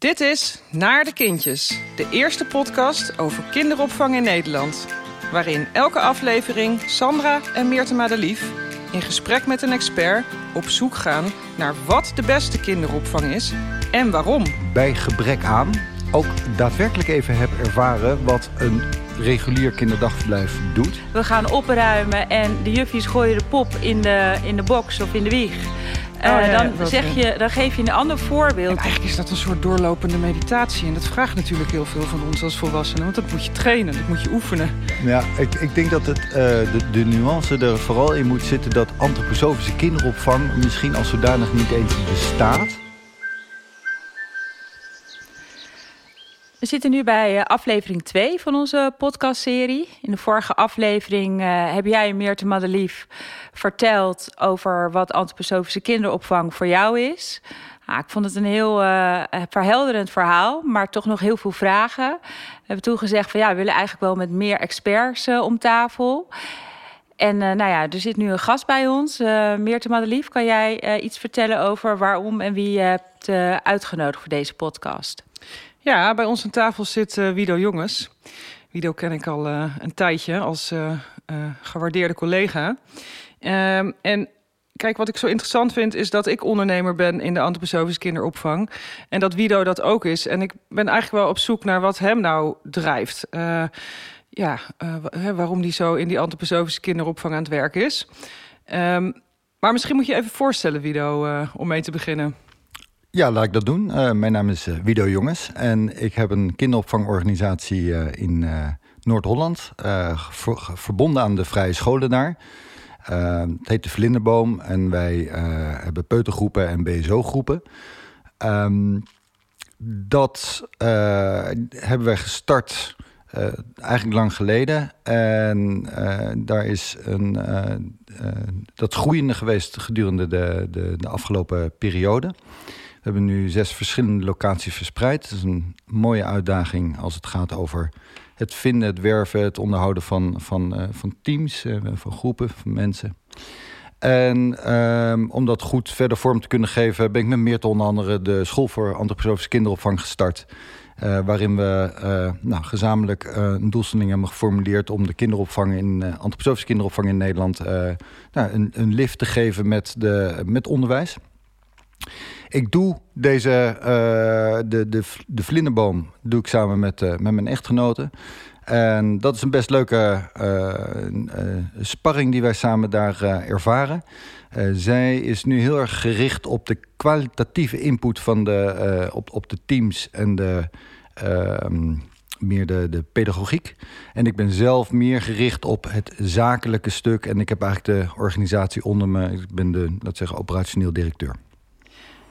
Dit is Naar de Kindjes, de eerste podcast over kinderopvang in Nederland. Waarin elke aflevering Sandra en Meerte Madelief in gesprek met een expert op zoek gaan naar wat de beste kinderopvang is en waarom. Bij gebrek aan ook daadwerkelijk even heb ervaren wat een regulier kinderdagverblijf doet. We gaan opruimen en de juffies gooien de pop in de, in de box of in de wieg. Uh, Oh ja, dan, zeg je, dan geef je een ander voorbeeld. En eigenlijk is dat een soort doorlopende meditatie. En dat vraagt natuurlijk heel veel van ons als volwassenen. Want dat moet je trainen, dat moet je oefenen. Ja, ik, ik denk dat het, eh, de, de nuance er vooral in moet zitten dat antroposofische kinderopvang misschien als zodanig niet eens bestaat. We zitten nu bij eh, aflevering 2 van onze podcastserie. In de vorige aflevering uh, heb jij, Meerte Madelief, verteld over wat antroposofische kinderopvang voor jou is. Ah, ik vond het een heel uh, verhelderend verhaal, maar toch nog heel veel vragen. We hebben toen gezegd van ja, we willen eigenlijk wel met meer experts om tafel. En nou ja, er zit nu een gast bij ons, Meerte Madelief. Kan jij iets vertellen over waarom en wie je hebt uitgenodigd voor deze podcast? Ja, bij ons aan tafel zit uh, Wido Jongens. Wido ken ik al uh, een tijdje als uh, gewaardeerde collega. Ehm, en kijk, wat ik zo interessant vind is dat ik ondernemer ben in de antroposofische kinderopvang. En dat Wido dat ook is. En ik ben eigenlijk wel op zoek naar wat hem nou drijft. ja, waarom die zo in die antroposofische kinderopvang aan het werk is. Um, maar misschien moet je even voorstellen, Wido, om mee te beginnen. Ja, laat ik dat doen. Uh, mijn naam is uh, Wido Jongens en ik heb een kinderopvangorganisatie uh, in Noord-Holland, ver verbonden aan de vrije scholen daar. het heet de Vlinderboom en wij hebben peutergroepen en BSO-groepen. Um, dat hebben wij gestart eigenlijk lang geleden en daar is een, dat groeiende geweest gedurende de, de, de afgelopen periode. We hebben nu zes verschillende locaties verspreid. Het is een mooie uitdaging als het gaat over het vinden, het werven, het onderhouden van, van, uh, van teams, uh, van groepen, van mensen. En um, om dat goed verder vorm te kunnen geven, ben ik met Meerte onder andere de School voor Antroposofische Kinderopvang gestart. Uh, waarin we nou, gezamenlijk een doelstelling hebben geformuleerd om de kinderopvang in antroposofische kinderopvang in Nederland nou, een, een lift te geven met, de, met onderwijs. Ik doe deze, uh, de, de, de vlinderboom doe ik samen met, uh, met mijn echtgenote. En dat is een best leuke uh, sparring die wij samen daar ervaren. zij is nu heel erg gericht op de kwalitatieve input van de, op, op de teams en de, ehm, meer de, de pedagogiek. En ik ben zelf meer gericht op het zakelijke stuk. En ik heb eigenlijk de organisatie onder me. Ik ben de, laat zeggen, operationeel directeur.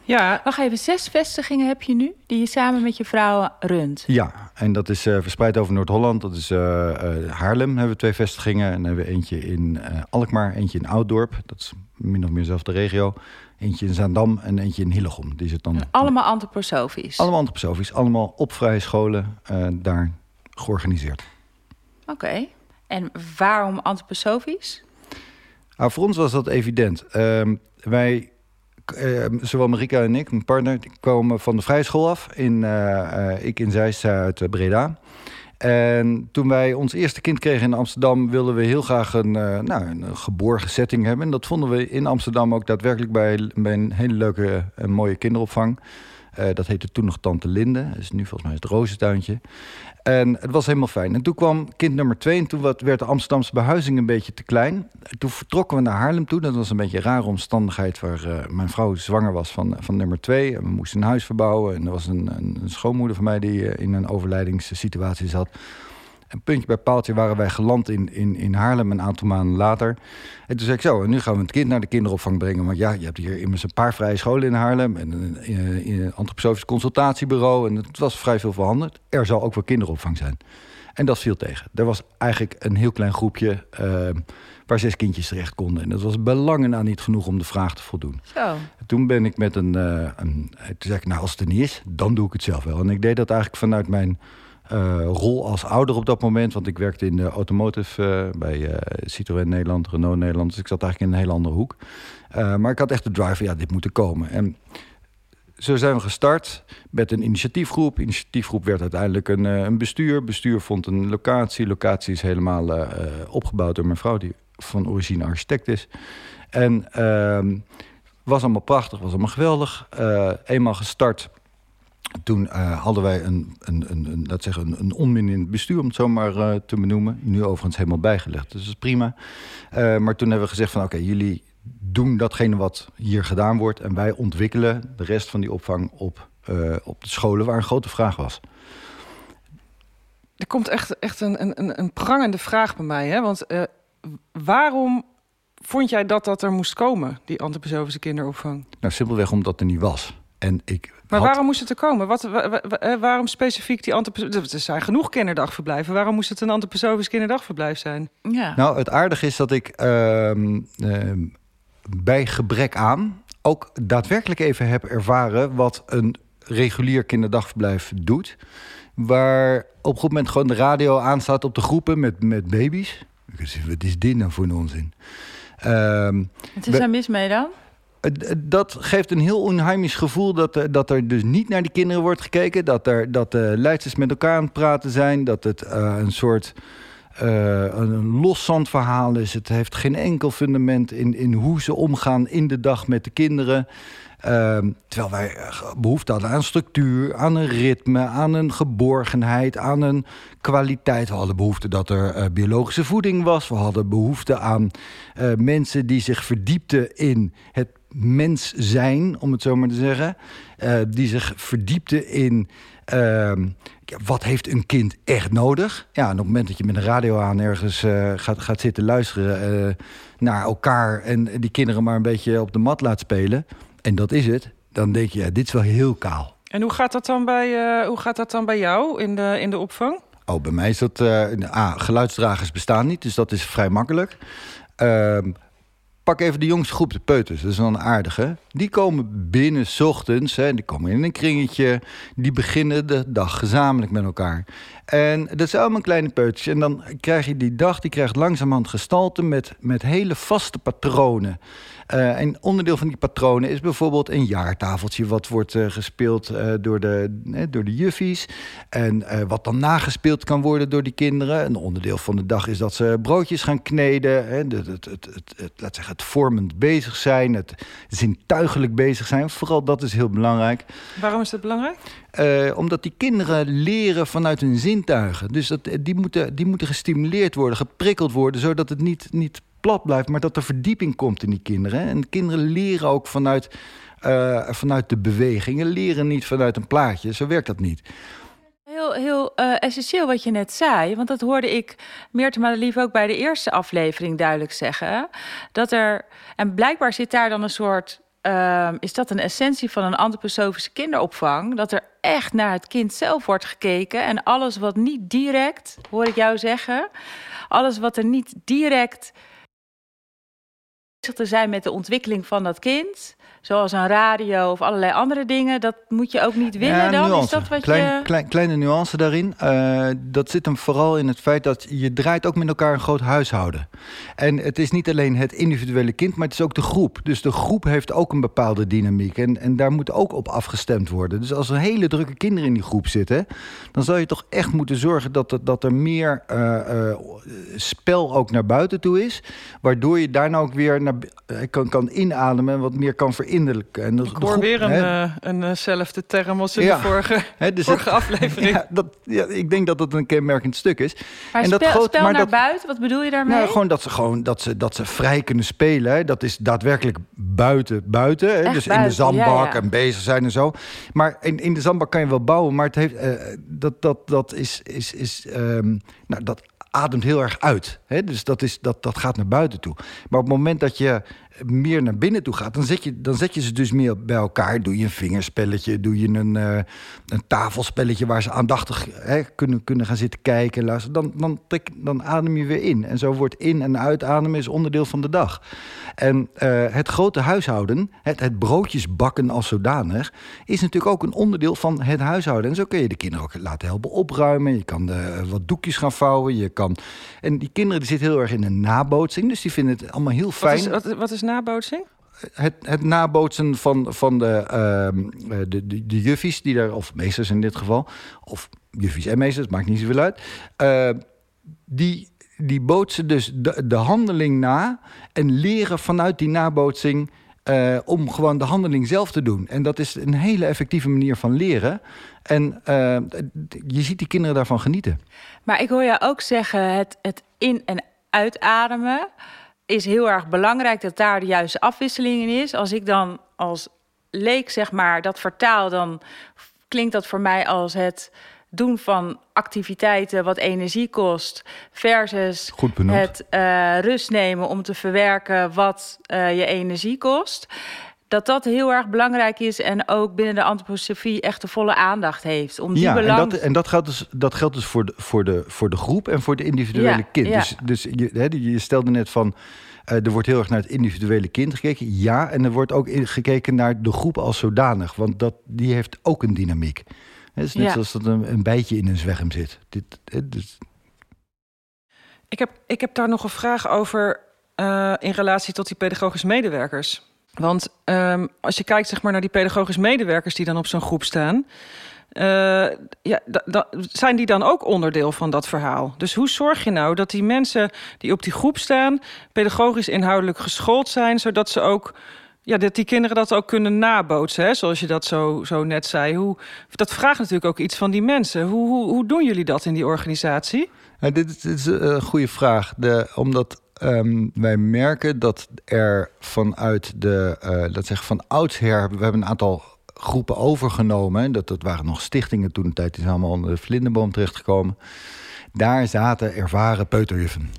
Ja. Wacht even, zes vestigingen heb je nu die je samen met je vrouw runt? Ja, en dat is uh, verspreid over Noord-Holland. Dat is uh, uh, Haarlem hebben we twee vestigingen. En dan hebben we eentje in Alkmaar, eentje in Ouddorp. Dat is min of meer dezelfde regio. Eentje in Zaandam en eentje in Hillegom. Die zit dan, en allemaal antroposofisch? Allemaal antroposofisch. Allemaal op vrije scholen daar georganiseerd. Oké. Okay. En waarom antroposofisch? Nou, voor ons was dat evident. wij uh, zowel Marika en ik, mijn partner, komen van de vrije school af. In, uh, uh, ik in Zeist uit Breda. En toen wij ons eerste kind kregen in Amsterdam... wilden we heel graag een, nou, een geborgen setting hebben. En dat vonden we in Amsterdam ook daadwerkelijk... bij, bij een hele leuke en mooie kinderopvang. Dat heette toen nog Tante Linde. Is nu volgens mij het Rozentuintje. En het was helemaal fijn. En toen kwam kind nummer twee. En toen werd de Amsterdamse behuizing een beetje te klein. Toen vertrokken we naar Haarlem toe. Dat was een beetje een rare omstandigheid... waar uh, mijn vrouw zwanger was van, van nummer twee. En we moesten een huis verbouwen. En er was een, een, een schoonmoeder van mij... die in een overlijdingssituatie zat. En puntje bij paaltje waren wij geland in, in, in Haarlem een aantal maanden later. En toen zei ik zo, en nu gaan we het kind naar de kinderopvang brengen. Want ja, je hebt hier immers een paar vrije scholen in Haarlem... en een, een, een antroposofisch consultatiebureau. En het was vrij veel veranderd. Er zal ook wel kinderopvang zijn. En dat viel tegen. Er was eigenlijk een heel klein groepje... Uh, waar zes kindjes terecht konden. En dat was belangen na niet genoeg om de vraag te voldoen. Zo. En toen ben ik met een, uh, een... Toen zei ik, nou, als het er niet is, dan doe ik het zelf wel. En ik deed dat eigenlijk vanuit mijn... Uh, rol als ouder op dat moment. Want ik werkte in de automotive uh, bij uh, Citroën Nederland, Renault Nederland. Dus ik zat eigenlijk in een hele andere hoek. maar ik had echt de drive, ja, dit moet er komen. En zo zijn we gestart met een initiatiefgroep. Initiatiefgroep werd uiteindelijk een, een bestuur. Bestuur vond een locatie. Locatie is helemaal opgebouwd door mijn vrouw, die van origine architect is. En uh, was allemaal prachtig, was allemaal geweldig. eenmaal gestart toen uh, hadden wij een, een, een, een, laat zeggen, een, een onmin in het bestuur, om het zo maar uh, te benoemen. Nu overigens helemaal bijgelegd, dus dat is prima. Uh, maar toen hebben we gezegd van oké, okay, jullie doen datgene wat hier gedaan wordt... en wij ontwikkelen de rest van die opvang op, op de scholen waar een grote vraag was. Er komt echt, echt een, een, een prangende vraag bij mij. Hè? Want waarom vond jij dat dat er moest komen, die antroposofische kinderopvang? Nou, simpelweg omdat er niet was. En ik maar waarom moest het er komen? Wat, waarom specifiek die antroposofische... Er zijn genoeg kinderdagverblijven. Waarom moest het een antroposofisch kinderdagverblijf zijn? Ja. Nou, het aardige is dat ik uh, uh, bij gebrek aan... ook daadwerkelijk even heb ervaren... wat een regulier kinderdagverblijf doet. Waar op een goed moment gewoon de radio aanstaat op de groepen met, met baby's. Wat is dit nou voor een onzin? Uh, wat is er mis mee dan? Dat geeft een heel onheimisch gevoel dat, er, dat er dus niet naar die kinderen wordt gekeken. Dat, er, dat de leidsters met elkaar aan het praten zijn. Dat het een soort uh, een loszand verhaal is. Het heeft geen enkel fundament in, in hoe ze omgaan in de dag met de kinderen. Uh, terwijl wij behoefte hadden aan structuur, aan een ritme, aan een geborgenheid, aan een kwaliteit. We hadden behoefte dat er biologische voeding was. We hadden behoefte aan mensen die zich verdiepten in het mens zijn, om het zo maar te zeggen. Uh, die zich verdiepte in uh, wat heeft een kind echt nodig. Ja, en op het moment dat je met een radio aan ergens uh, gaat, gaat zitten luisteren naar elkaar... en die kinderen maar een beetje op de mat laat spelen... en dat is het, dan denk je, ja, dit is wel heel kaal. En hoe gaat dat dan bij, hoe gaat dat dan bij jou in de, in de opvang? Oh, bij mij is dat... geluidsdragers bestaan niet, dus dat is vrij makkelijk. Pak even de jongste groep, de peuters. Dat is een aardige. Die komen binnen s ochtends. Hè, die komen in een kringetje. Die beginnen de dag gezamenlijk met elkaar. En dat zijn allemaal kleine peuters. En dan krijg je die dag, die krijgt langzamerhand gestalte... met, met hele vaste patronen. Uh, en onderdeel van die patronen is bijvoorbeeld een jaartafeltje... wat wordt uh, gespeeld uh, door, de, door de juffies. En wat dan nagespeeld kan worden door die kinderen. Een onderdeel van de dag is dat ze broodjes gaan kneden. Hè, het, het, het, het, laat zeggen, het vormend bezig zijn. Het zintuigelijk bezig zijn. Vooral dat is heel belangrijk. Waarom is dat belangrijk? omdat die kinderen leren vanuit hun zintuigen. Dus dat, die, moeten, die moeten gestimuleerd worden, geprikkeld worden... zodat het niet, niet plat blijft, maar dat er verdieping komt in die kinderen. En kinderen leren ook vanuit, uh, vanuit de bewegingen, leren niet vanuit een plaatje. Zo werkt dat niet. Heel, heel uh, essentieel wat je net zei, want dat hoorde ik Meerte Madelief ook bij de eerste aflevering duidelijk zeggen. Dat er, en blijkbaar zit daar dan een soort uh, is dat een essentie van een antroposofische kinderopvang? Dat er echt naar het kind zelf wordt gekeken en alles wat niet direct, hoor ik jou zeggen, alles wat er niet direct te zijn met de ontwikkeling van dat kind, zoals een radio of allerlei andere dingen, dat moet je ook niet willen dan? Nuance. Is dat wat Klein, je... klein, kleine nuance daarin. Uh, dat zit hem vooral in het feit dat je draait ook met elkaar een groot huishouden. En het is niet alleen het individuele kind, maar het is ook de groep. Dus de groep heeft ook een bepaalde dynamiek en, en daar moet ook op afgestemd worden. Dus als er hele drukke kinderen in die groep zitten, dan zal je toch echt moeten zorgen dat, er, dat er meer uh, uh, spel ook naar buiten toe is, waardoor je daar nou ook weer naar, kan, kan inademen en wat meer kan ver innerlijke. En ik hoor weer een, uh, eenzelfde term als in ja. de vorige, dus vorige aflevering. Ja, dat, ja, ik denk dat dat een kenmerkend stuk is. Maar en dat spel, groot, maar naar dat, buiten, wat bedoel je daarmee? Nou, gewoon dat ze, gewoon, dat ze, dat ze vrij kunnen spelen. Hè. Dat is daadwerkelijk buiten. buiten hè. Dus buiten, in de zandbak en bezig zijn en zo. Maar in, in de zandbak kan je wel bouwen. Maar het heeft, uh, dat, dat, dat is... is, is um, nou, dat ademt heel erg uit. Hè? Dus dat, is, dat, dat gaat naar buiten toe. Maar op het moment dat je meer naar binnen toe gaat, dan zet je, dan zet je ze dus meer bij elkaar. Doe je een vingerspelletje, doe je een, uh, een tafelspelletje waar ze aandachtig hè, kunnen, kunnen gaan zitten kijken. Luisteren. Dan, dan, dan adem je weer in. En zo wordt in- en uitademen is onderdeel van de dag. En uh, het grote huishouden, het, het broodjes bakken als zodanig, is natuurlijk ook een onderdeel van het huishouden. En zo kun je de kinderen ook laten helpen opruimen. Je kan uh, wat doekjes gaan vouwen. Je kan... En die kinderen die zitten heel erg in een nabootsing, dus die vinden het allemaal heel fijn. Wat is, wat, wat is nabootsing? het, het nabootsen van, van de, ehm, de, de, de juffies, die daar, of meesters in dit geval, of juffies en meesters, maakt niet zoveel uit. die, die bootsen dus de, de handeling na en leren vanuit die nabootsing uh, om gewoon de handeling zelf te doen. En dat is een hele effectieve manier van leren. En uh, je ziet die kinderen daarvan genieten. Maar ik hoor jou ook zeggen, het, het in- en uitademen is heel erg belangrijk dat daar de juiste afwisseling in is. Als ik dan als leek zeg maar dat vertaal, dan klinkt dat voor mij als het doen van activiteiten wat energie kost, versus het uh, rust nemen om te verwerken wat uh, je energie kost. Dat dat heel erg belangrijk is en ook binnen de antroposofie echt de volle aandacht heeft. Om die ja, en, dat, en dat, geldt dus, dat geldt dus voor de, voor, de, voor de groep en voor de individuele ja, kind. Ja. Dus, dus je, hè, je stelde net van. Uh, er wordt heel erg naar het individuele kind gekeken. Ja, en er wordt ook gekeken naar de groep als zodanig. Want dat, die heeft ook een dynamiek. Het is net ja. zoals dat een, een bijtje in een zwerm zit. Dit, dus... ik, heb, ik heb daar nog een vraag over uh, in relatie tot die pedagogisch medewerkers. Want um, als je kijkt zeg maar, naar die pedagogisch medewerkers die dan op zo'n groep staan. Uh, ja, zijn die dan ook onderdeel van dat verhaal? Dus hoe zorg je nou dat die mensen die op die groep staan, pedagogisch inhoudelijk geschoold zijn, zodat ze ook ja, dat die kinderen dat ook kunnen nabootsen, hè? zoals je dat zo, zo net zei. Hoe, dat vraagt natuurlijk ook iets van die mensen. Hoe, hoe, hoe doen jullie dat in die organisatie? Ja, dit, is een goede vraag. De, omdat um, wij merken dat er vanuit de, dat zeggen van oudsher, we hebben een aantal groepen overgenomen. Dat, dat waren nog stichtingen toen de tijd, die zijn allemaal onder de vlinderboom terechtgekomen. Daar zaten ervaren peuterjuffen.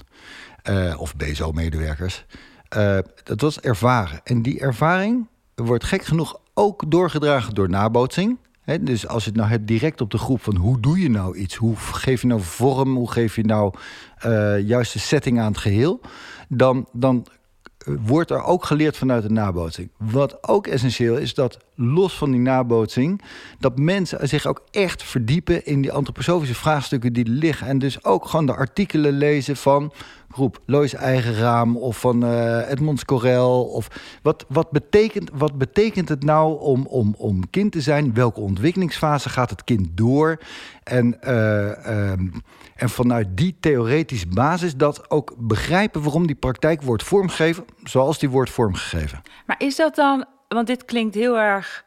Uh, of BSO-medewerkers. Uh, dat was ervaren. En die ervaring wordt gek genoeg ook doorgedragen door nabootsing. Dus als je het nou hebt direct op de groep van hoe doe je nou iets? Hoe geef je nou vorm? Hoe geef je nou uh, juist de setting aan het geheel? Dan, dan wordt er ook geleerd vanuit de nabootsing. Wat ook essentieel is, dat los van die nabootsing... dat mensen zich ook echt verdiepen in die antroposofische vraagstukken die liggen. En dus ook gewoon de artikelen lezen van groep Lois Eigen Raam... of van uh, Edmonds Corel. Of wat, wat, betekent, wat betekent het nou om, om, om kind te zijn? Welke ontwikkelingsfase gaat het kind door? En... Uh, um, en vanuit die theoretische basis dat ook begrijpen waarom die praktijk wordt vormgegeven zoals die wordt vormgegeven. Maar is dat dan, want dit klinkt heel erg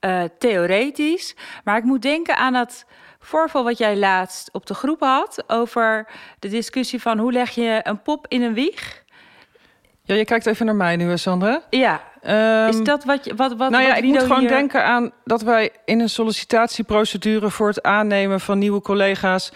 uh, theoretisch, maar ik moet denken aan dat voorval wat jij laatst op de groep had over de discussie van hoe leg je een pop in een wieg? Ja, je kijkt even naar mij nu, Sandra. Ja. Um, is dat wat je. Wat, wat, nou ja, wat ik moet gewoon hier... denken aan dat wij in een sollicitatieprocedure voor het aannemen van nieuwe collega's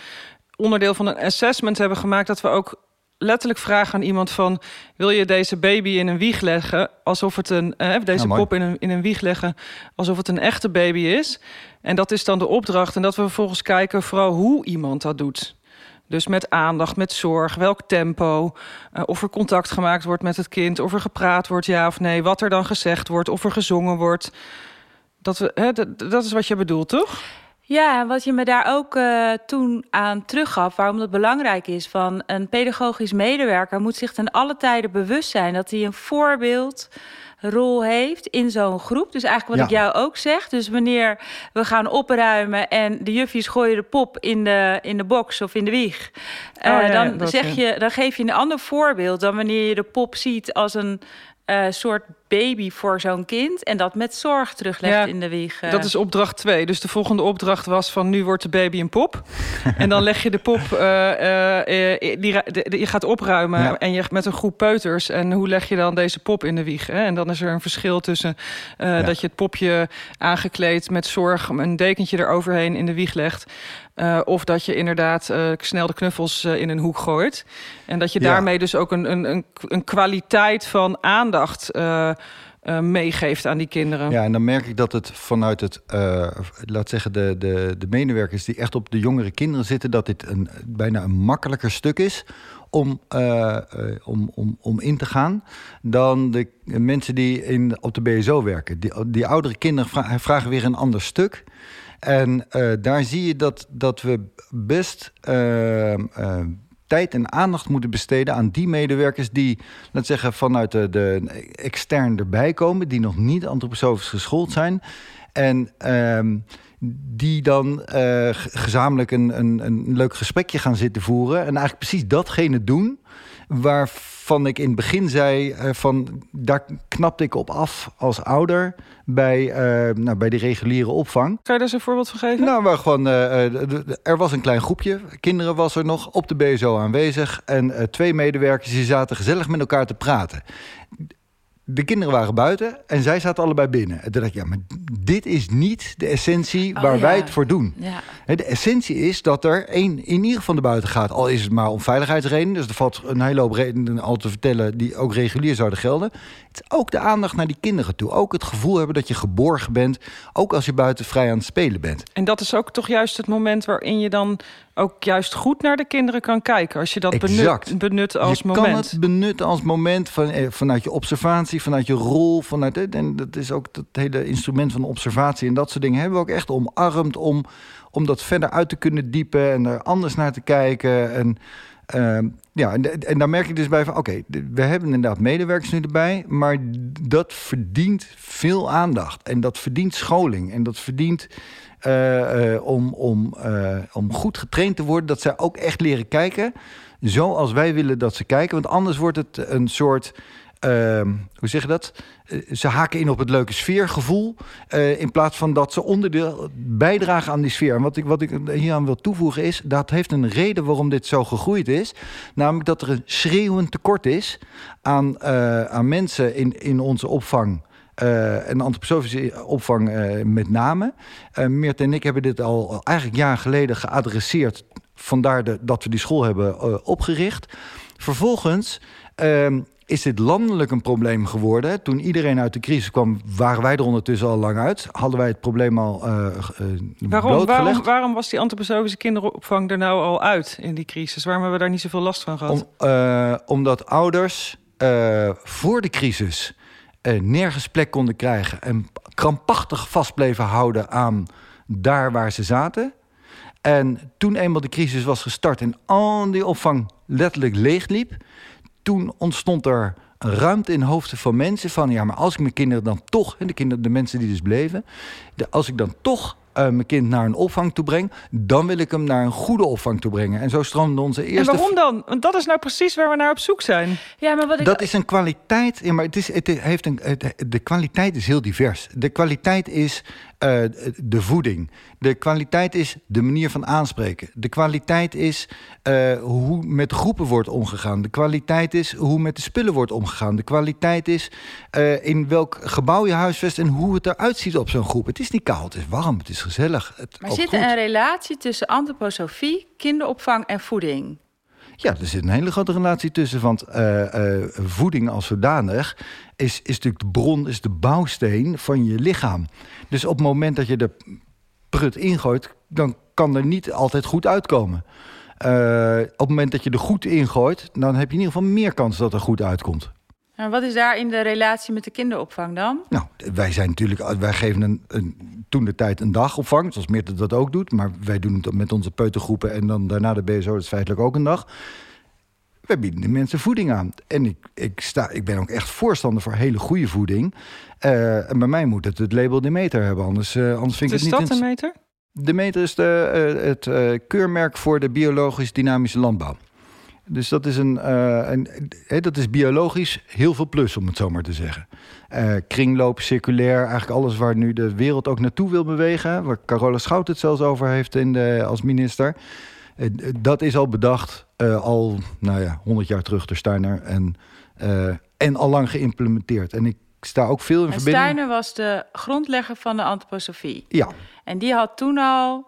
onderdeel van een assessment hebben gemaakt dat we ook letterlijk vragen aan iemand van... wil je deze baby in een wieg leggen alsof het een... Eh, deze nou, pop in een, in een wieg leggen alsof het een echte baby is. En dat is dan de opdracht. En dat we vervolgens kijken vooral hoe iemand dat doet. Dus met aandacht, met zorg, welk tempo... Uh, of er contact gemaakt wordt met het kind... of er gepraat wordt, ja of nee... wat er dan gezegd wordt, of er gezongen wordt. Dat, we, hè, dat, is wat je bedoelt, toch? Ja, wat je me daar ook uh, toen aan teruggaf, waarom dat belangrijk is, van een pedagogisch medewerker moet zich ten alle tijden bewust zijn dat hij een voorbeeldrol heeft in zo'n groep. Dus eigenlijk wat ja. ik jou ook zeg. Dus wanneer we gaan opruimen en de juffies gooien de pop in de, in de box of in de wieg, uh, oh, ja, dan, zeg je, dan geef je een ander voorbeeld dan wanneer je de pop ziet als een uh, soort baby voor zo'n kind en dat met zorg teruglegt ja, in de wieg. Dat is opdracht 2. Dus de volgende opdracht was van nu wordt de baby een pop. en dan leg je de pop, uh, uh, die, de, de, je gaat opruimen ja. en je met een groep peuters. En hoe leg je dan deze pop in de wieg? Hè? En dan is er een verschil tussen ja. dat je het popje aangekleed met zorg, een dekentje eroverheen in de wieg legt. Uh, of dat je inderdaad uh, snel de knuffels uh, in een hoek gooit. En dat je ja. daarmee dus ook een, een, een kwaliteit van aandacht meegeeft aan die kinderen. Ja, en dan merk ik dat het vanuit het, laat zeggen, de, de, de medewerkers die echt op de jongere kinderen zitten, dat dit een, bijna een makkelijker stuk is om, uh, om, om, om in te gaan dan de mensen die in, op de BSO werken. Die, die oudere kinderen vra vragen weer een ander stuk. En uh, daar zie je dat, dat we best tijd en aandacht moeten besteden aan die medewerkers die, laat zeggen, vanuit de, de extern erbij komen, die nog niet antroposofisch geschoold zijn. En ehm, die dan gezamenlijk een, een, een leuk gesprekje gaan zitten voeren. En eigenlijk precies datgene doen waarvan ik in het begin zei: uh, van daar knapte ik op af als ouder bij, uh, nou, bij de reguliere opvang. Kan je daar eens een voorbeeld van geven? Nou, waar gewoon, er was een klein groepje. Kinderen was er nog op de BSO aanwezig. En twee medewerkers die zaten gezellig met elkaar te praten de kinderen waren buiten en zij zaten allebei binnen. En toen dacht ik, ja, maar dit is niet de essentie oh, waar wij het voor doen. Ja. De essentie is dat er één in ieder geval de buiten gaat. Al is het maar om veiligheidsredenen. Dus er valt een hele hoop redenen al te vertellen... die ook regulier zouden gelden. Het is ook de aandacht naar die kinderen toe. Ook het gevoel hebben dat je geborgen bent. Ook als je buiten vrij aan het spelen bent. En dat is ook toch juist het moment waarin je dan ook juist goed naar de kinderen kan kijken. Als je dat benut, benut als je moment. Je kan het benutten als moment van, eh, vanuit je observatie, vanuit je rol. Vanuit, en dat is ook het hele instrument van observatie en dat soort dingen hebben we ook echt omarmd om, om dat verder uit te kunnen diepen en er anders naar te kijken. En uh, ja, en, en daar merk ik dus bij van, oké, we hebben inderdaad medewerkers nu erbij, maar dat verdient veel aandacht en dat verdient scholing en dat verdient om, om, uh, om goed getraind te worden, dat zij ook echt leren kijken zoals wij willen dat ze kijken, want anders wordt het een soort Ehm, hoe zeg je dat? Eh, ze haken in op het leuke sfeergevoel. In plaats van dat ze onderdeel bijdragen aan die sfeer. En wat ik, wat ik wil toevoegen is... dat heeft een reden waarom dit zo gegroeid is. Namelijk dat er een schreeuwend tekort is... aan, aan mensen in, in onze opvang... Uh, en antroposofische opvang uh, met name. Uh, Meert en ik hebben dit al eigenlijk jaar geleden geadresseerd. Vandaar de, dat we die school hebben opgericht. Vervolgens ehm, is dit landelijk een probleem geworden. Toen iedereen uit de crisis kwam, waren wij er ondertussen al lang uit. Hadden wij het probleem al uh, uh, waarom, waarom, waarom, was die antroposofische kinderopvang er nou al uit in die crisis? Waarom hebben we daar niet zoveel last van gehad? Om, uh, omdat ouders voor de crisis nergens plek konden krijgen... en krampachtig vast bleven houden aan daar waar ze zaten... En toen eenmaal de crisis was gestart en al die opvang letterlijk leegliep toen ontstond er ruimte in hoofden van mensen van ja, maar als ik mijn kinderen dan toch, de kinderen, de mensen die dus bleven, de, als ik dan toch uh, mijn kind naar een opvang toe breng, dan wil ik hem naar een goede opvang toe brengen. En zo stroomde onze eerste. En waarom dan? Want dat is nou precies waar we naar op zoek zijn. Ja, maar wat ik... Dat is een kwaliteit. Ja, maar het, is, het heeft een, de kwaliteit is heel divers. De kwaliteit is uh, de voeding. De kwaliteit is de manier van aanspreken. De kwaliteit is uh, hoe met groepen wordt omgegaan. De kwaliteit is hoe met de spullen wordt omgegaan. De kwaliteit is uh, in welk gebouw je huisvest en hoe het eruit ziet op zo'n groep. Het is niet koud, het is warm, het is gezellig. Het maar zit er een relatie tussen antroposofie, kinderopvang en voeding? Ja, er zit een hele grote relatie tussen. Want uh, uh, voeding als zodanig is, is natuurlijk de bron, is de bouwsteen van je lichaam. Dus op het moment dat je de prut ingooit, dan kan er niet altijd goed uitkomen. Uh, op het moment dat je er goed ingooit, dan heb je in ieder geval meer kans dat er goed uitkomt. En wat is daar in de relatie met de kinderopvang dan? Nou, wij zijn natuurlijk, wij geven een, een toen de tijd een dagopvang, zoals Meerte dat ook doet. Maar wij doen het met onze peutergroepen en dan daarna de BSO, dat is feitelijk ook een dag. Wij bieden de mensen voeding aan. En ik, ik, sta, ik ben ook echt voorstander voor hele goede voeding. Uh, en bij mij moet het het label Demeter hebben, anders, uh, anders vind ik het niet... Is dat Demeter? Demeter is de, uh, het keurmerk voor de biologisch dynamische landbouw. Dus dat is, een, uh, een dat is biologisch heel veel plus, om het zo maar te zeggen. Uh, kringloop, circulair, eigenlijk alles waar nu de wereld ook naartoe wil bewegen. Waar Carola Schout het zelfs over heeft in de, als minister. Uh, dat is al bedacht, al nou ja, 100 jaar terug door Steiner. En, en al lang geïmplementeerd. En ik sta ook veel in en verbinding... Steiner was de grondlegger van de antroposofie. Ja. En die had toen al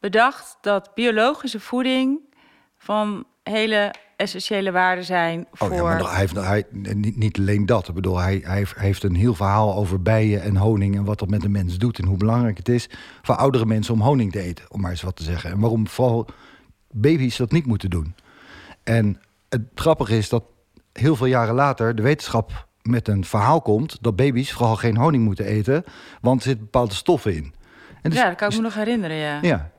bedacht dat biologische voeding van hele essentiële waarden zijn voor... Oh ja, maar hij heeft, hij, niet, alleen dat. Ik bedoel, hij, hij heeft een heel verhaal over bijen en honing... en wat dat met een mens doet en hoe belangrijk het is... voor oudere mensen om honing te eten, om maar eens wat te zeggen. En waarom vooral baby's dat niet moeten doen. En het grappige is dat heel veel jaren later de wetenschap met een verhaal komt... dat baby's vooral geen honing moeten eten, want er zitten bepaalde stoffen in. En dus, ja, dat kan ik me nog herinneren, ja. Ja.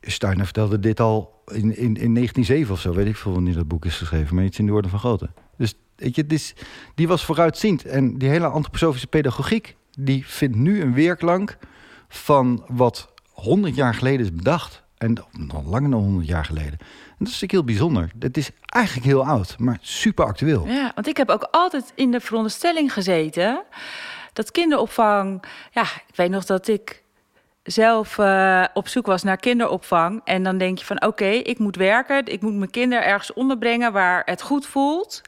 Steiner vertelde dit al in, in, in 1907 of zo, weet ik veel wanneer dat boek is geschreven, maar iets in de orde van grootte. Dus weet je, is, die was vooruitziend. En die hele antroposofische pedagogiek, die vindt nu een weerklank van wat 100 jaar geleden is bedacht. En nog langer dan 100 jaar geleden. En dat is natuurlijk heel bijzonder. Het is eigenlijk heel oud, maar super actueel. Ja, want ik heb ook altijd in de veronderstelling gezeten dat kinderopvang. Ja, ik weet nog dat ik zelf uh, op zoek was naar kinderopvang. En dan denk je van oké, ik moet werken. Ik moet mijn kinderen ergens onderbrengen waar het goed voelt.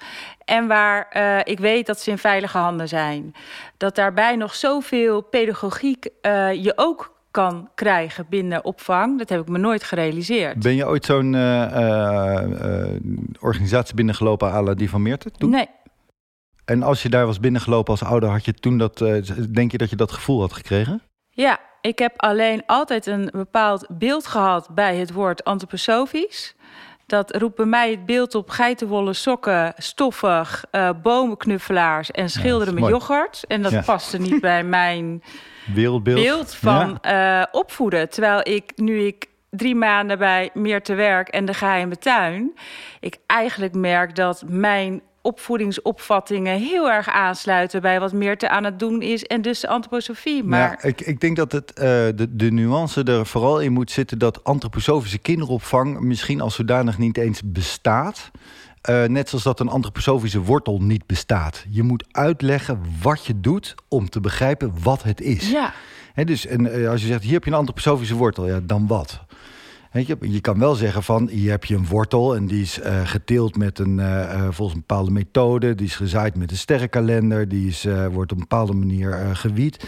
En waar uh, ik weet dat ze in veilige handen zijn. Dat daarbij nog zoveel pedagogiek uh, je ook kan krijgen binnen opvang. Dat heb ik me nooit gerealiseerd. Ben je ooit zo'n organisatie binnengelopen, à die van Meerte? Toen? Nee. En als je daar was binnengelopen als ouder, had je toen dat, denk je dat je dat gevoel had gekregen? Ja, ik heb alleen altijd een bepaald beeld gehad bij het woord antroposofisch. Dat roept bij mij het beeld op geitenwolle sokken, stoffig, uh, bomenknuffelaars en schilderen met yoghurt. En dat ja. paste niet bij mijn wereldbeeld beeld van ja. uh, opvoeden. Terwijl ik nu ik drie maanden bij Meer te Werk en de Geheime Tuin, ik eigenlijk merk dat mijn opvoedingsopvattingen heel erg aansluiten bij wat Meerte aan het doen is en dus de antroposofie. Maar ja, ik, ik denk dat het, uh, de, de nuance er vooral in moet zitten dat antroposofische kinderopvang misschien als zodanig niet eens bestaat. Uh, net zoals dat een antroposofische wortel niet bestaat. Je moet uitleggen wat je doet om te begrijpen wat het is. Ja. He, dus en, uh, als je zegt, hier heb je een antroposofische wortel, ja, dan wat? Je, kan wel zeggen van, hier heb je een wortel en die is uh, geteeld met een, uh, volgens een bepaalde methode. Die is gezaaid met een sterrenkalender. Die is, wordt op een bepaalde manier gewied.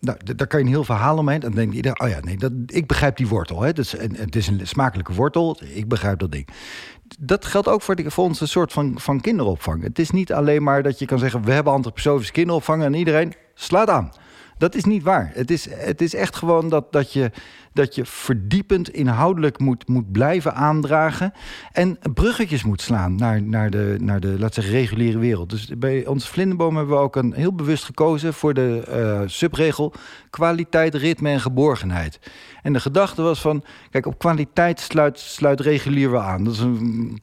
nou, daar kan je een heel verhaal omheen. Dan denk je, oh ja, nee, dat, ik begrijp die wortel. Hè. Dus, en, het is een smakelijke wortel. Ik begrijp dat ding. Dat geldt ook voor, de, voor ons een soort van, van kinderopvang. Het is niet alleen maar dat je kan zeggen, we hebben antroposofische kinderopvang en iedereen slaat aan. Dat is niet waar. Het is, het is echt gewoon dat, dat, je, dat je verdiepend inhoudelijk moet, moet blijven aandragen. En bruggetjes moet slaan naar, naar, de, naar de, laat zeggen, reguliere wereld. Dus bij ons Vlinderboom hebben we ook een heel bewust gekozen voor de uh, subregel kwaliteit, ritme en geborgenheid. En de gedachte was van, kijk, op kwaliteit sluit, sluit regulier wel aan. Dat is een,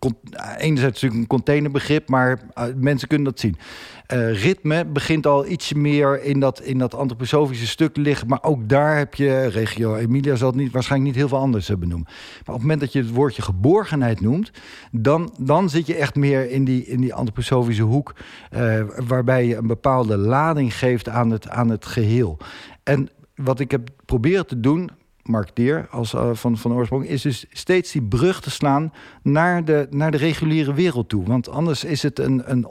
enerzijds natuurlijk een containerbegrip, maar uh, mensen kunnen dat zien. Uh, ritme begint al iets meer in dat, in dat antroposofische stuk liggen. Maar ook daar heb je, regio Emilia zal het niet, waarschijnlijk niet heel veel anders benoemen. Maar op het moment dat je het woordje geborgenheid noemt, dan, dan zit je echt meer in die, in die antroposofische hoek. Uh, waarbij je een bepaalde lading geeft aan het, aan het geheel. En wat ik heb proberen te doen, marketeer als, uh, van, van oorsprong, is dus steeds die brug te slaan naar de, naar de reguliere wereld toe. Want anders is het een, een,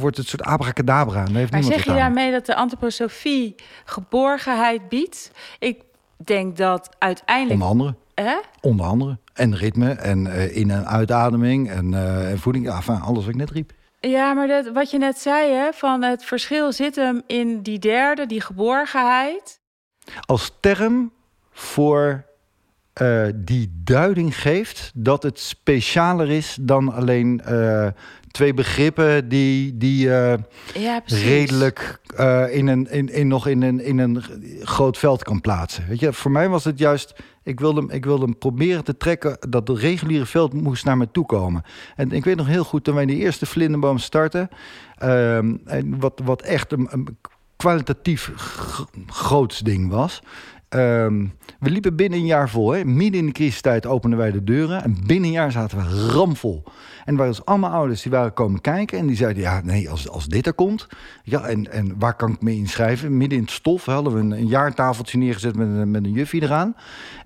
wordt het soort abracadabra. Heeft maar zeg je daarmee dat de antroposofie geborgenheid biedt? Ik denk dat uiteindelijk... Onder andere. Eh? Onder andere. En ritme en uh, in- en uitademing en, uh, en voeding. Ja, enfin, alles wat ik net riep. Ja, maar dat, wat je net zei, hè, van het verschil zit hem in die derde, die geborgenheid. Als term voor uh, die duiding geeft dat het specialer is dan alleen twee begrippen die, die uh, ja, redelijk in een, in, in, nog in een, in een groot veld kan plaatsen. Weet je, voor mij was het juist, ik wilde, hem, ik wilde hem proberen te trekken dat het reguliere veld moest naar me toe komen. En ik weet nog heel goed, toen wij de eerste vlinderboom starten, ehm, en wat, wat echt een, een kwalitatief groots ding was. Um, we liepen binnen een jaar vol. Midden in de crisistijd openden wij de deuren. En binnen een jaar zaten we ramvol. En er waren dus allemaal ouders die waren komen kijken. En die zeiden, ja, nee, als, als dit er komt... Ja, en, en waar kan ik me inschrijven? Midden in het stof hadden we een, een jaartafeltje neergezet met, een, met een juffie eraan.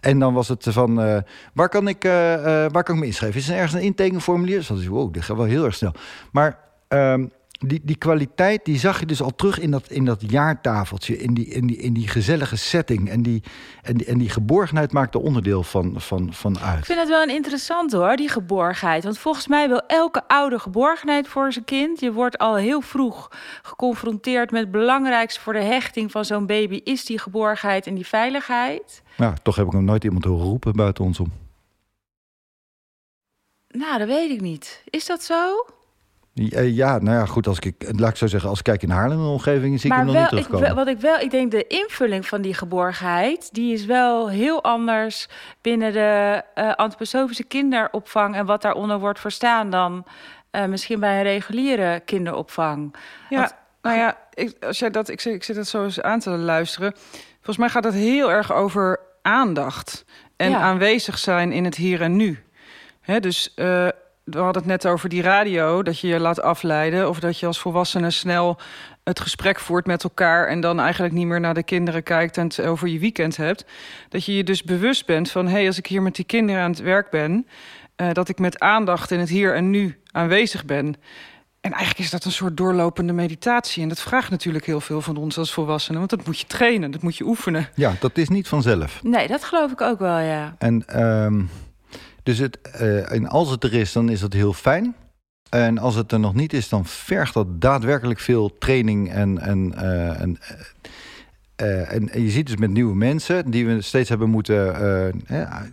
En dan was het van, uh, waar, kan ik, uh, waar kan ik me inschrijven? Is er ergens een intekenformulier? Dus dat is, wow, dit gaat wel heel erg snel. Maar... Um, die, die kwaliteit die zag je dus al terug in dat, in dat jaartafeltje, in die, in, die, in die gezellige setting. En die, en die, en die geborgenheid maakt er onderdeel van, van, van uit. Ik vind het wel een interessant hoor, die geborgenheid. Want volgens mij wil elke ouder geborgenheid voor zijn kind. Je wordt al heel vroeg geconfronteerd met het belangrijkste voor de hechting van zo'n baby, is die geborgenheid en die veiligheid. Ja, toch heb ik hem nooit iemand horen roepen buiten ons om. Nou, dat weet ik niet. Is dat zo? Ja, nou ja, goed, als ik, laat ik zo zeggen, als ik kijk in Haarlem en omgeving, zie ik hem nog wel, niet terugkomen. Ik, wat ik wel, ik denk de invulling van die geborgenheid, die is wel heel anders binnen de uh, antroposofische kinderopvang en wat daaronder wordt verstaan dan uh, misschien bij een reguliere kinderopvang. Ja, Want, nou ja, ik, als jij dat, ik, ik zit het zo eens aan te luisteren. Volgens mij gaat het heel erg over aandacht en ja. aanwezig zijn in het hier en nu. Hè, dus uh, we hadden het net over die radio, dat je je laat afleiden. Of dat je als volwassene snel het gesprek voert met elkaar. En dan eigenlijk niet meer naar de kinderen kijkt en het over je weekend hebt. Dat je je dus bewust bent van: hé, hey, als ik hier met die kinderen aan het werk ben. Uh, dat ik met aandacht in het hier en nu aanwezig ben. En eigenlijk is dat een soort doorlopende meditatie. En dat vraagt natuurlijk heel veel van ons als volwassenen. Want dat moet je trainen, dat moet je oefenen. Ja, dat is niet vanzelf. Nee, dat geloof ik ook wel, ja. En. Um... Dus het, uh, en als het er is, dan is dat heel fijn. En als het er nog niet is, dan vergt dat daadwerkelijk veel training en, en, uh, en, uh, en, en, je ziet dus met nieuwe mensen die we steeds hebben moeten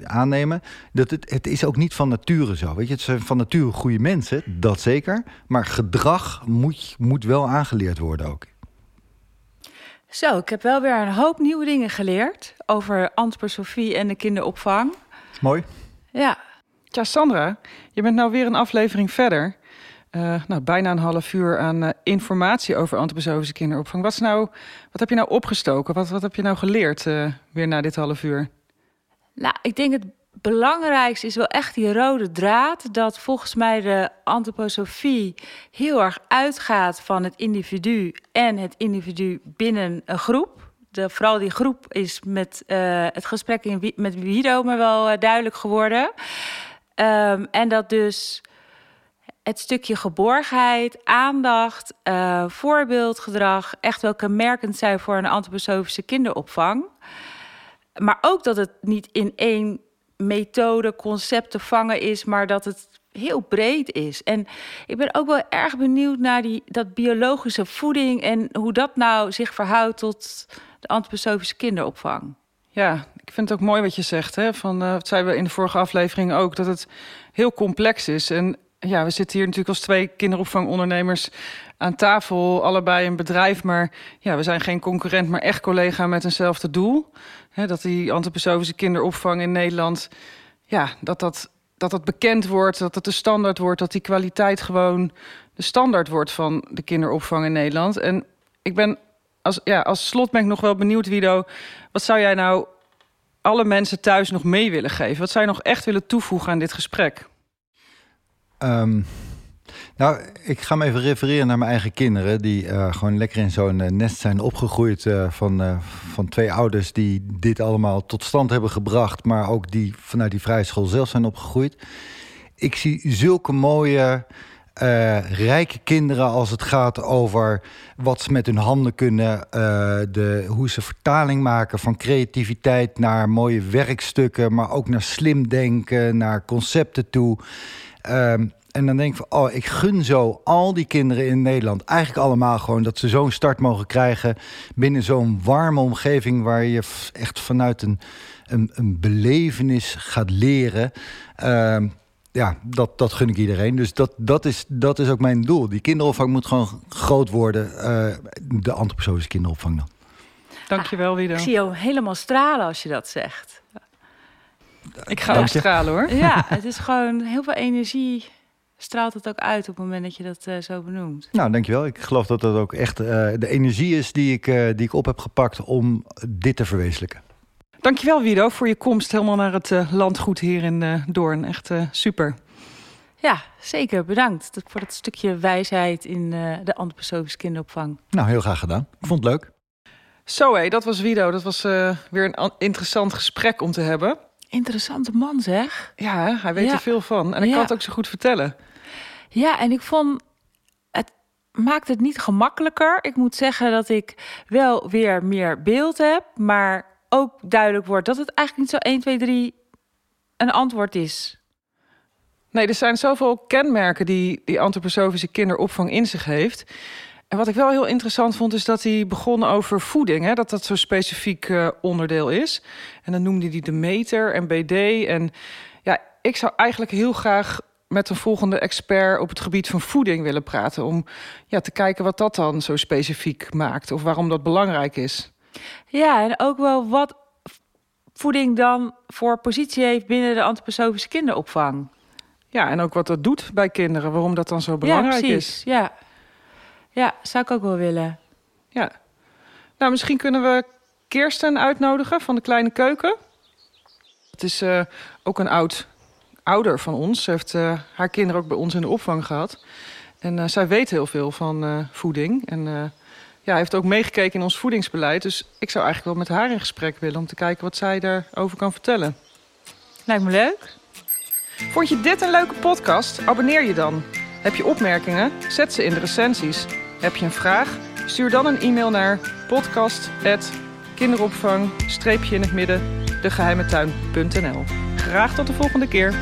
aannemen, dat het, het is ook niet van nature zo. Weet je, het zijn van nature goede mensen, dat zeker. Maar gedrag moet, moet wel aangeleerd worden ook. Zo, ik heb wel weer een hoop nieuwe dingen geleerd over antroposofie en de kinderopvang. Mooi. Ja. Ja, Sandra, je bent nou weer een aflevering verder. Uh, nou, bijna een half uur aan uh, informatie over antroposofische kinderopvang. Wat, is nou, wat heb je nou opgestoken? Wat, wat heb je nou geleerd uh, weer na dit half uur? Nou, ik denk het belangrijkste is wel echt die rode draad. Dat volgens mij de antroposofie heel erg uitgaat van het individu en het individu binnen een groep de, vooral die groep is met uh, het gesprek in, met Wido me wel uh, duidelijk geworden. Um, en dat dus het stukje geborgenheid, aandacht, uh, voorbeeldgedrag echt wel kenmerkend zijn voor een antroposofische kinderopvang. Maar ook dat het niet in één methode, concept te vangen is, maar dat het heel breed is. En ik ben ook wel erg benieuwd naar die, dat biologische voeding en hoe dat nou zich verhoudt tot de antroposofische kinderopvang. Ja, ik vind het ook mooi wat je zegt. Hè? Van, uh, dat zeiden we in de vorige aflevering ook, dat het heel complex is. En ja, we zitten hier natuurlijk als twee kinderopvangondernemers aan tafel, allebei een bedrijf. Maar ja, we zijn geen concurrent, maar echt collega met eenzelfde doel. Dat die antroposofische kinderopvang in Nederland, ja, dat dat, dat dat bekend wordt, dat het de standaard wordt, dat die kwaliteit gewoon de standaard wordt van de kinderopvang in Nederland. En ik ben als, ja, als slot ben ik nog wel benieuwd, Wido. Wat zou jij nou alle mensen thuis nog mee willen geven? Wat zou je nog echt willen toevoegen aan dit gesprek? Um, nou, ik ga me even refereren naar mijn eigen kinderen... die uh, gewoon lekker in zo'n uh, nest zijn opgegroeid... Uh, van, van twee ouders die dit allemaal tot stand hebben gebracht... maar ook die vanuit die vrije school zelf zijn opgegroeid. Ik zie zulke mooie uh, rijke kinderen als het gaat over wat ze met hun handen kunnen. Uh, de, hoe ze vertaling maken van creativiteit naar mooie werkstukken, maar ook naar slim denken, naar concepten toe. Um, en dan denk ik van, oh, ik gun zo al die kinderen in Nederland eigenlijk allemaal gewoon dat ze zo'n start mogen krijgen binnen zo'n warme omgeving waar je echt vanuit een, een, een belevenis gaat leren. Ja, dat, dat gun ik iedereen. Dus dat, dat, is, dat is ook mijn doel. Die kinderopvang moet gewoon groot worden. Uh, de antroposofische kinderopvang dan. Dankjewel, Wido. Ik zie jou helemaal stralen als je dat zegt. Ik ga ook stralen, hoor. Ja, het is gewoon heel veel energie straalt het ook uit op het moment dat je dat uh, zo benoemt. Nou, dankjewel. Ik geloof dat dat ook echt uh, de energie is die ik, uh, die ik op heb gepakt om dit te verwezenlijken. Dankjewel Wido voor je komst helemaal naar het uh, landgoed hier in uh, Doorn. Echt uh, super. Ja, zeker. Bedankt voor dat stukje wijsheid in de antroposofische kinderopvang. Nou, heel graag gedaan. Ik vond het leuk. Zo hé, dat was Wido. Dat was weer een interessant gesprek om te hebben. Interessante man zeg. Ja, hij weet ja. er veel van. En ik ja. kan het ook zo goed vertellen. Ja, en ik vond het maakt het niet gemakkelijker. Ik moet zeggen dat ik wel weer meer beeld heb, maar ook duidelijk wordt dat het eigenlijk niet zo 1, 2, 3 een antwoord is. Nee, er zijn zoveel kenmerken die die antroposofische kinderopvang in zich heeft. En wat ik wel heel interessant vond, is dat hij begon over voeding. Hè? Dat dat zo'n specifiek uh, onderdeel is. En dan noemde hij de meter en BD. En ja, ik zou eigenlijk heel graag met een volgende expert op het gebied van voeding willen praten. Om ja, te kijken wat dat dan zo specifiek maakt of waarom dat belangrijk is. Ja, en ook wel wat voeding dan voor positie heeft binnen de antroposofische kinderopvang. Ja, en ook wat dat doet bij kinderen, waarom dat dan zo belangrijk ja, is. Ja, ja, zou ik ook wel willen. Ja. Nou, misschien kunnen we Kirsten uitnodigen van de Kleine Keuken. Het is uh, ook een oud ouder van ons. Ze heeft uh, haar kinderen ook bij ons in de opvang gehad. En uh, zij weet heel veel van voeding. En ja, heeft ook meegekeken in ons voedingsbeleid. Dus ik zou eigenlijk wel met haar in gesprek willen... om te kijken wat zij daarover kan vertellen. Lijkt me leuk. Vond je dit een leuke podcast? Abonneer je dan. Heb je opmerkingen? Zet ze in de recensies. Heb je een vraag? Stuur dan een e-mail naar podcast.kinderopvang-in het midden degeheimetuin.nl. Graag tot de volgende keer.